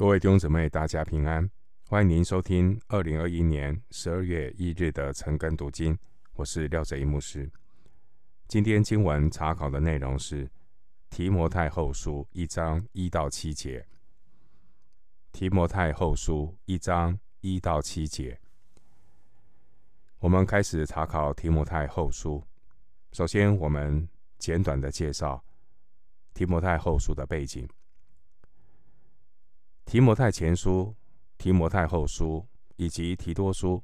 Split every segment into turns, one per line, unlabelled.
各位弟兄姊妹，大家平安！欢迎您收听二零二一年十二月一日的晨更读经，我是廖哲一牧师。今天经文查考的内容是提摩太后书一章一到七节。提摩太后书一章一到七节，我们开始查考提摩太后书。首先，我们简短的介绍提摩太后书的背景。提摩太前书、提摩太后书以及提多书，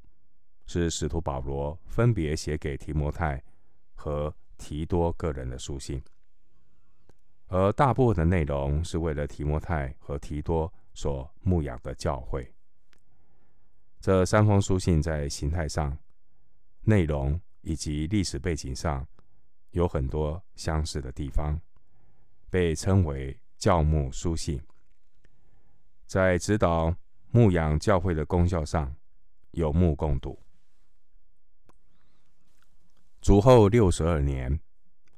是使徒保罗分别写给提摩太和提多个人的书信，而大部分的内容是为了提摩太和提多所牧养的教会。这三封书信在形态上、内容以及历史背景上有很多相似的地方，被称为教牧书信。在指导牧养教会的功效上，有目共睹。主后六十二年，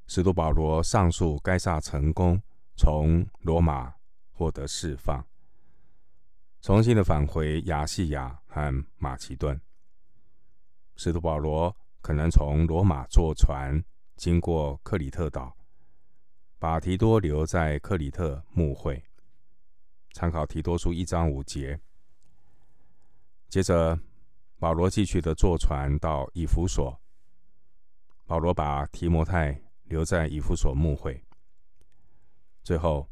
使徒保罗上诉该撒成功，从罗马获得释放，重新的返回亚细亚和马其顿。使徒保罗可能从罗马坐船经过克里特岛，把提多留在克里特牧会。参考提多书一章五节。接着，保罗继续的坐船到以弗所。保罗把提摩太留在以弗所牧会。最后，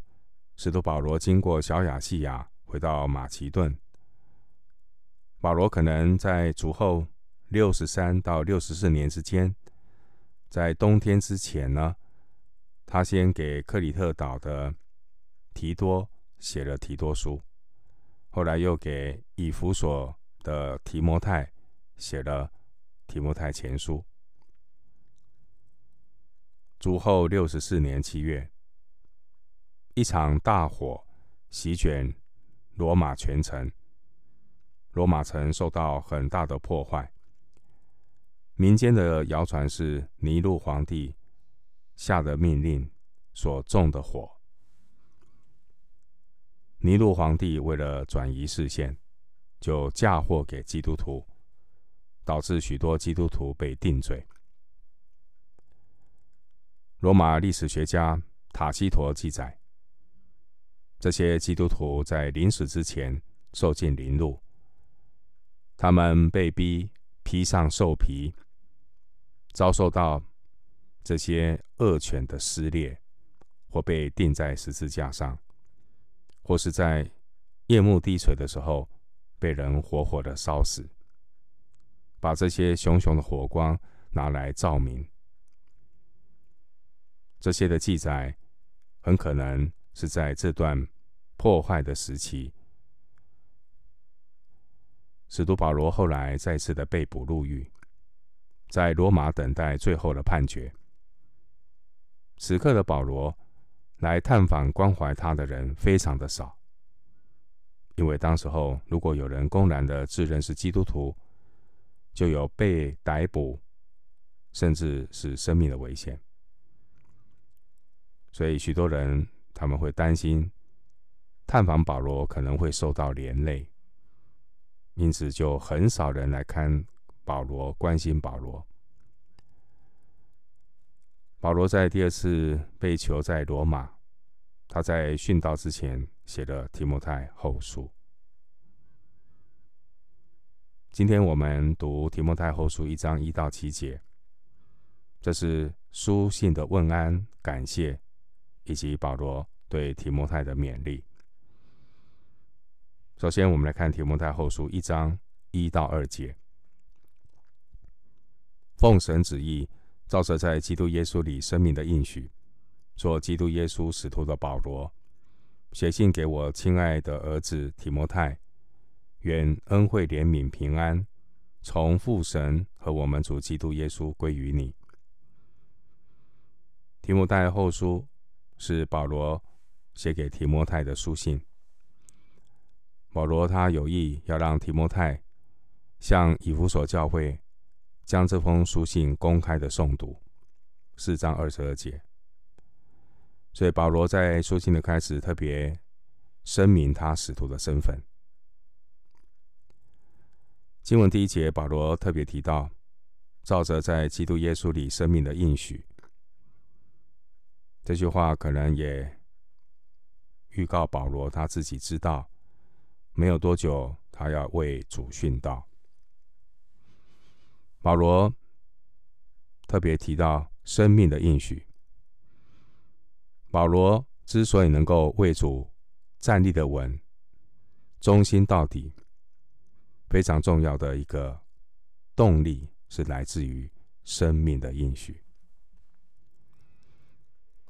使徒保罗经过小亚细亚，回到马其顿。保罗可能在主后六十三到六十四年之间，在冬天之前呢，他先给克里特岛的提多。写了提多书，后来又给以弗所的提摩太写了提摩太前书。主后六十四年七月，一场大火席卷罗马全城，罗马城受到很大的破坏。民间的谣传是尼禄皇帝下的命令所纵的火。尼禄皇帝为了转移视线，就嫁祸给基督徒，导致许多基督徒被定罪。罗马历史学家塔西佗记载，这些基督徒在临死之前受尽凌辱，他们被逼披上兽皮，遭受到这些恶犬的撕裂，或被钉在十字架上。或是在夜幕低垂的时候，被人活活的烧死，把这些熊熊的火光拿来照明。这些的记载很可能是在这段破坏的时期。使徒保罗后来再次的被捕入狱，在罗马等待最后的判决。此刻的保罗。来探访关怀他的人非常的少，因为当时候如果有人公然的自认是基督徒，就有被逮捕，甚至是生命的危险。所以许多人他们会担心探访保罗可能会受到连累，因此就很少人来看保罗，关心保罗。保罗在第二次被囚在罗马，他在殉道之前写了提摩太后书。今天我们读提摩太后书一章一到七节，这是书信的问安、感谢，以及保罗对提摩太的勉励。首先，我们来看提摩太后书一章一到二节，奉神旨意。照着在基督耶稣里生命的应许，做基督耶稣使徒的保罗，写信给我亲爱的儿子提摩太，愿恩惠、怜悯、平安，从父神和我们主基督耶稣归于你。提摩太后书是保罗写给提摩太的书信。保罗他有意要让提摩太向以弗所教会。将这封书信公开的诵读，四章二十二节。所以保罗在书信的开始特别声明他使徒的身份。经文第一节，保罗特别提到，照着在基督耶稣里生命的应许。这句话可能也预告保罗他自己知道，没有多久他要为主殉道。保罗特别提到生命的应许。保罗之所以能够为主站立的稳、忠心到底。非常重要的一个动力是来自于生命的应许。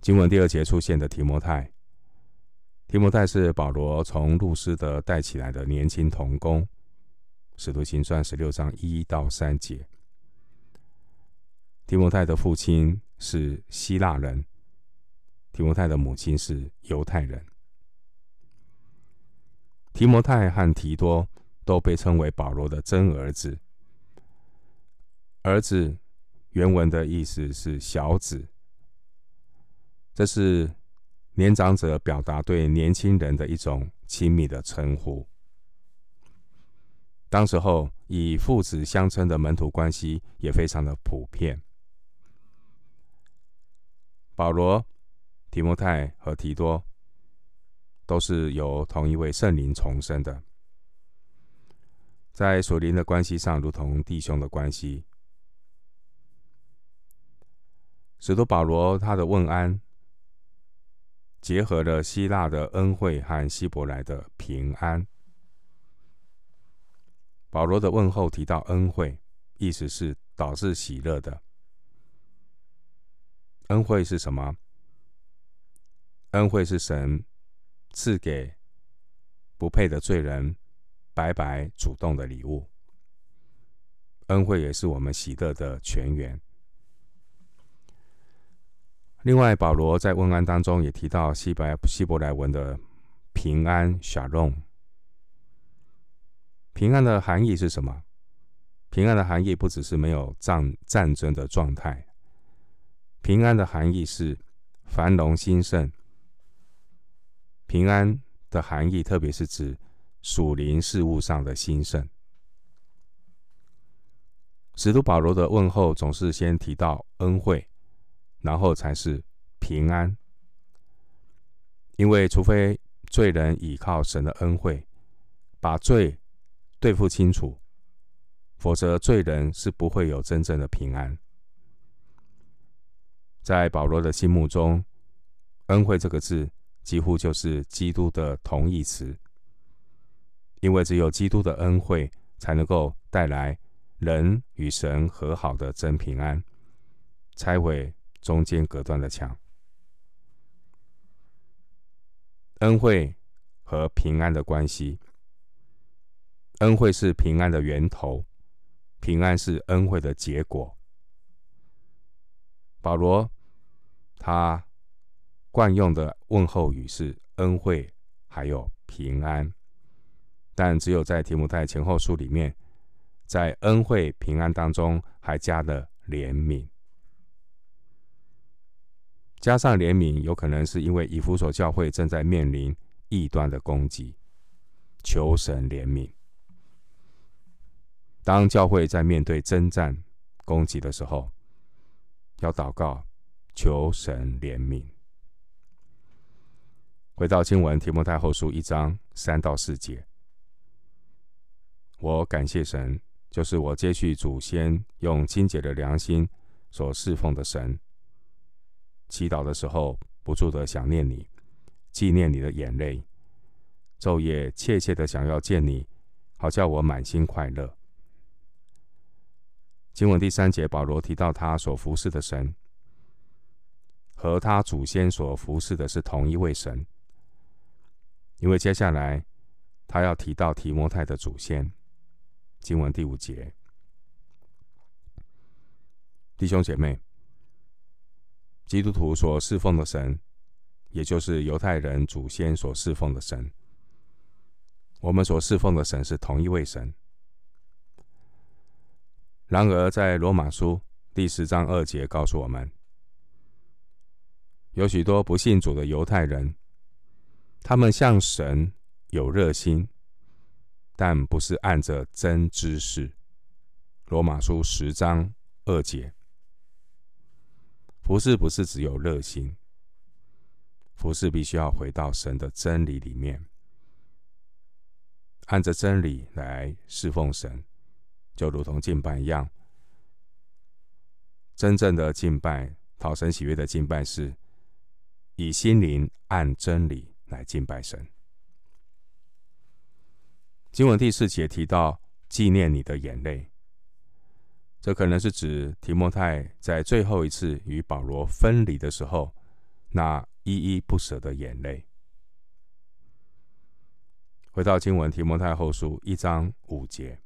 经文第二节出现的提摩太，提摩太是保罗从路斯德带起来的年轻同工。使徒行传十六章一到三节，提摩太的父亲是希腊人，提摩太的母亲是犹太人。提摩太和提多。都被称为保罗的真儿子。儿子原文的意思是小子，这是年长者表达对年轻人的一种亲密的称呼。当时候以父子相称的门徒关系也非常的普遍。保罗、提摩太和提多都是由同一位圣灵重生的。在属灵的关系上，如同弟兄的关系。使徒保罗他的问安，结合了希腊的恩惠和希伯来的平安。保罗的问候提到恩惠，意思是导致喜乐的。恩惠是什么？恩惠是神赐给不配的罪人。白白主动的礼物，恩惠也是我们喜乐的泉源。另外，保罗在问安当中也提到希伯希伯来文的平安 （shalom）。平安的含义是什么？平安的含义不只是没有战战争的状态，平安的含义是繁荣兴盛。平安的含义，特别是指。属灵事务上的兴盛，使徒保罗的问候总是先提到恩惠，然后才是平安。因为除非罪人倚靠神的恩惠，把罪对付清楚，否则罪人是不会有真正的平安。在保罗的心目中，恩惠这个字几乎就是基督的同义词。因为只有基督的恩惠，才能够带来人与神和好的真平安，拆毁中间隔断的墙。恩惠和平安的关系，恩惠是平安的源头，平安是恩惠的结果。保罗他惯用的问候语是恩惠，还有平安。但只有在提摩太前后书里面，在恩惠平安当中还加了怜悯，加上怜悯，有可能是因为以弗所教会正在面临异端的攻击，求神怜悯。当教会在面对征战攻击的时候，要祷告，求神怜悯。回到经文，提摩太后书一章三到四节。我感谢神，就是我接续祖先用清洁的良心所侍奉的神。祈祷的时候，不住的想念你，纪念你的眼泪，昼夜切切的想要见你，好叫我满心快乐。经文第三节，保罗提到他所服侍的神和他祖先所服侍的是同一位神，因为接下来他要提到提摩太的祖先。经文第五节，弟兄姐妹，基督徒所侍奉的神，也就是犹太人祖先所侍奉的神。我们所侍奉的神是同一位神。然而，在罗马书第十章二节告诉我们，有许多不信主的犹太人，他们向神有热心，但不是按着真知识。罗马书十章二节，服侍不是只有热心，服侍必须要回到神的真理里面，按着真理来侍奉神，就如同敬拜一样。真正的敬拜，讨神喜悦的敬拜，是以心灵按真理来敬拜神。经文第四节提到纪念你的眼泪。这可能是指提摩太在最后一次与保罗分离的时候，那依依不舍的眼泪。回到经文，提摩太后书一章五节，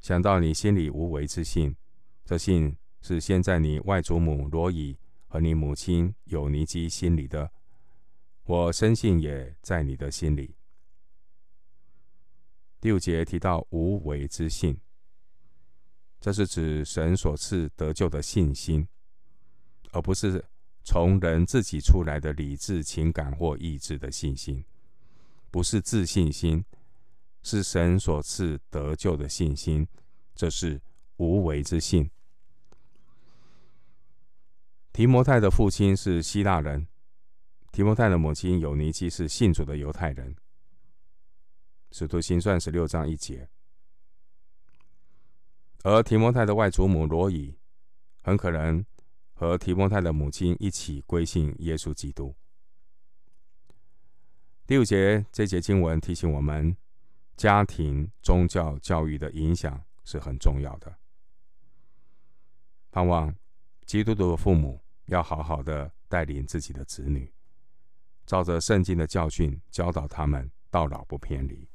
想到你心里无为之信，这信是先在你外祖母罗以和你母亲有尼基心里的，我深信也在你的心里。第五节提到无为之信。这是指神所赐得救的信心，而不是从人自己出来的理智、情感或意志的信心，不是自信心，是神所赐得救的信心。这是无为之信。提摩太的父亲是希腊人，提摩太的母亲尤尼基是信主的犹太人。使徒行传十六章一节。而提摩太的外祖母罗伊，很可能和提摩太的母亲一起归信耶稣基督。第五节这节经文提醒我们，家庭宗教教育的影响是很重要的。盼望基督徒的父母要好好的带领自己的子女，照着圣经的教训教导他们，到老不偏离。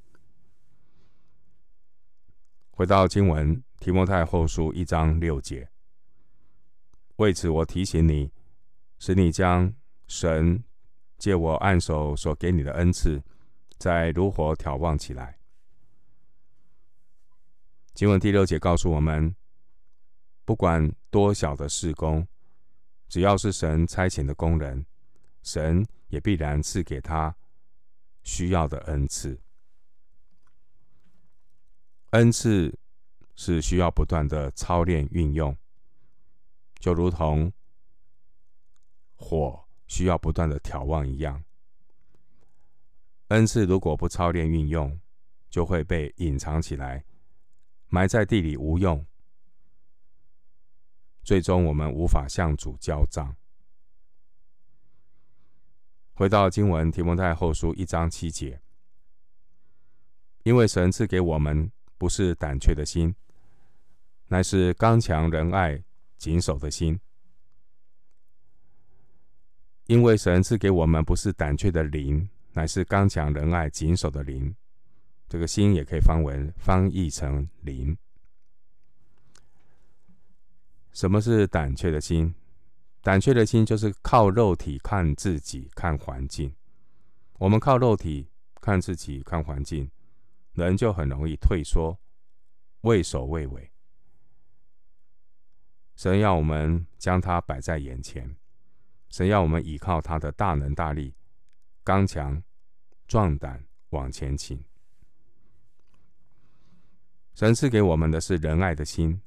回到经文。提摩太后书一章六节，为此我提醒你，使你将神借我按手所给你的恩赐，再如火挑旺起来。经文第六节告诉我们，不管多小的事工，只要是神差遣的工人，神也必然赐给他需要的恩赐。恩赐。是需要不断的操练运用，就如同火需要不断的眺望一样。恩赐如果不操练运用，就会被隐藏起来，埋在地里无用。最终我们无法向主交账。回到经文，提摩太后书一章七节，因为神赐给我们不是胆怯的心。乃是刚强仁爱、谨守的心，因为神赐给我们不是胆怯的灵，乃是刚强仁爱、谨守的灵。这个心也可以翻文翻译成灵。什么是胆怯的心？胆怯的心就是靠肉体看自己、看环境。我们靠肉体看自己、看环境，人就很容易退缩、畏首畏尾。神要我们将他摆在眼前，神要我们依靠他的大能大力，刚强壮胆往前倾。神赐给我们的是仁爱的心。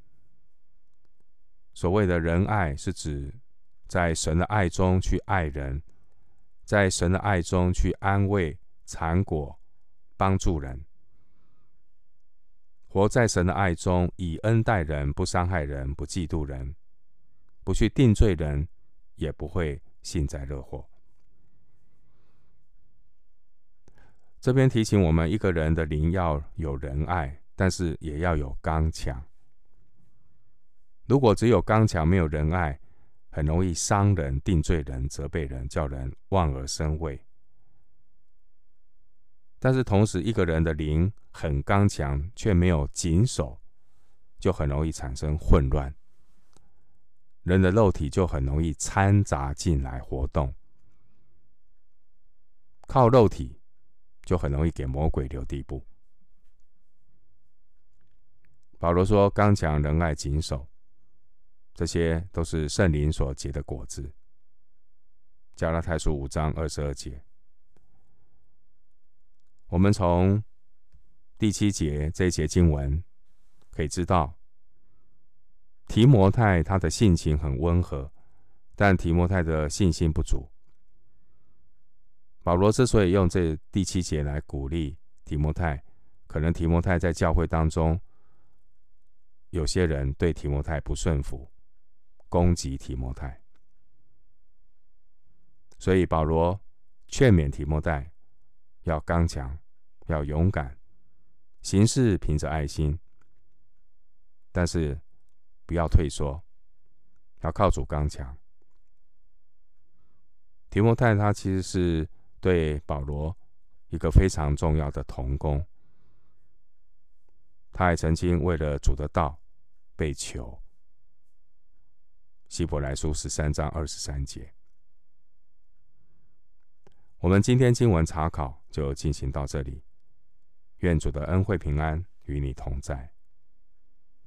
所谓的仁爱，是指在神的爱中去爱人，在神的爱中去安慰、缠裹、帮助人。活在神的爱中，以恩待人，不伤害人，不嫉妒人，不去定罪人，也不会幸灾乐祸。这边提醒我们，一个人的灵要有仁爱，但是也要有刚强。如果只有刚强，没有仁爱，很容易伤人、定罪人、责备人，叫人望而生畏。但是同时，一个人的灵很刚强，却没有谨守，就很容易产生混乱。人的肉体就很容易掺杂进来活动，靠肉体就很容易给魔鬼留地步。保罗说：“刚强、仁爱、谨守，这些都是圣灵所结的果子。”加拉太书五章二十二节。我们从第七节这一节经文可以知道，提摩太他的性情很温和，但提摩太的信心不足。保罗之所以用这第七节来鼓励提摩太，可能提摩太在教会当中，有些人对提摩太不顺服，攻击提摩太，所以保罗劝勉提摩太要刚强，要勇敢，行事凭着爱心，但是不要退缩，要靠主刚强。提摩太他其实是对保罗一个非常重要的同工。他还曾经为了主的道被囚。希伯来书十三章二十三节。我们今天经文查考就进行到这里。愿主的恩惠平安与你同在。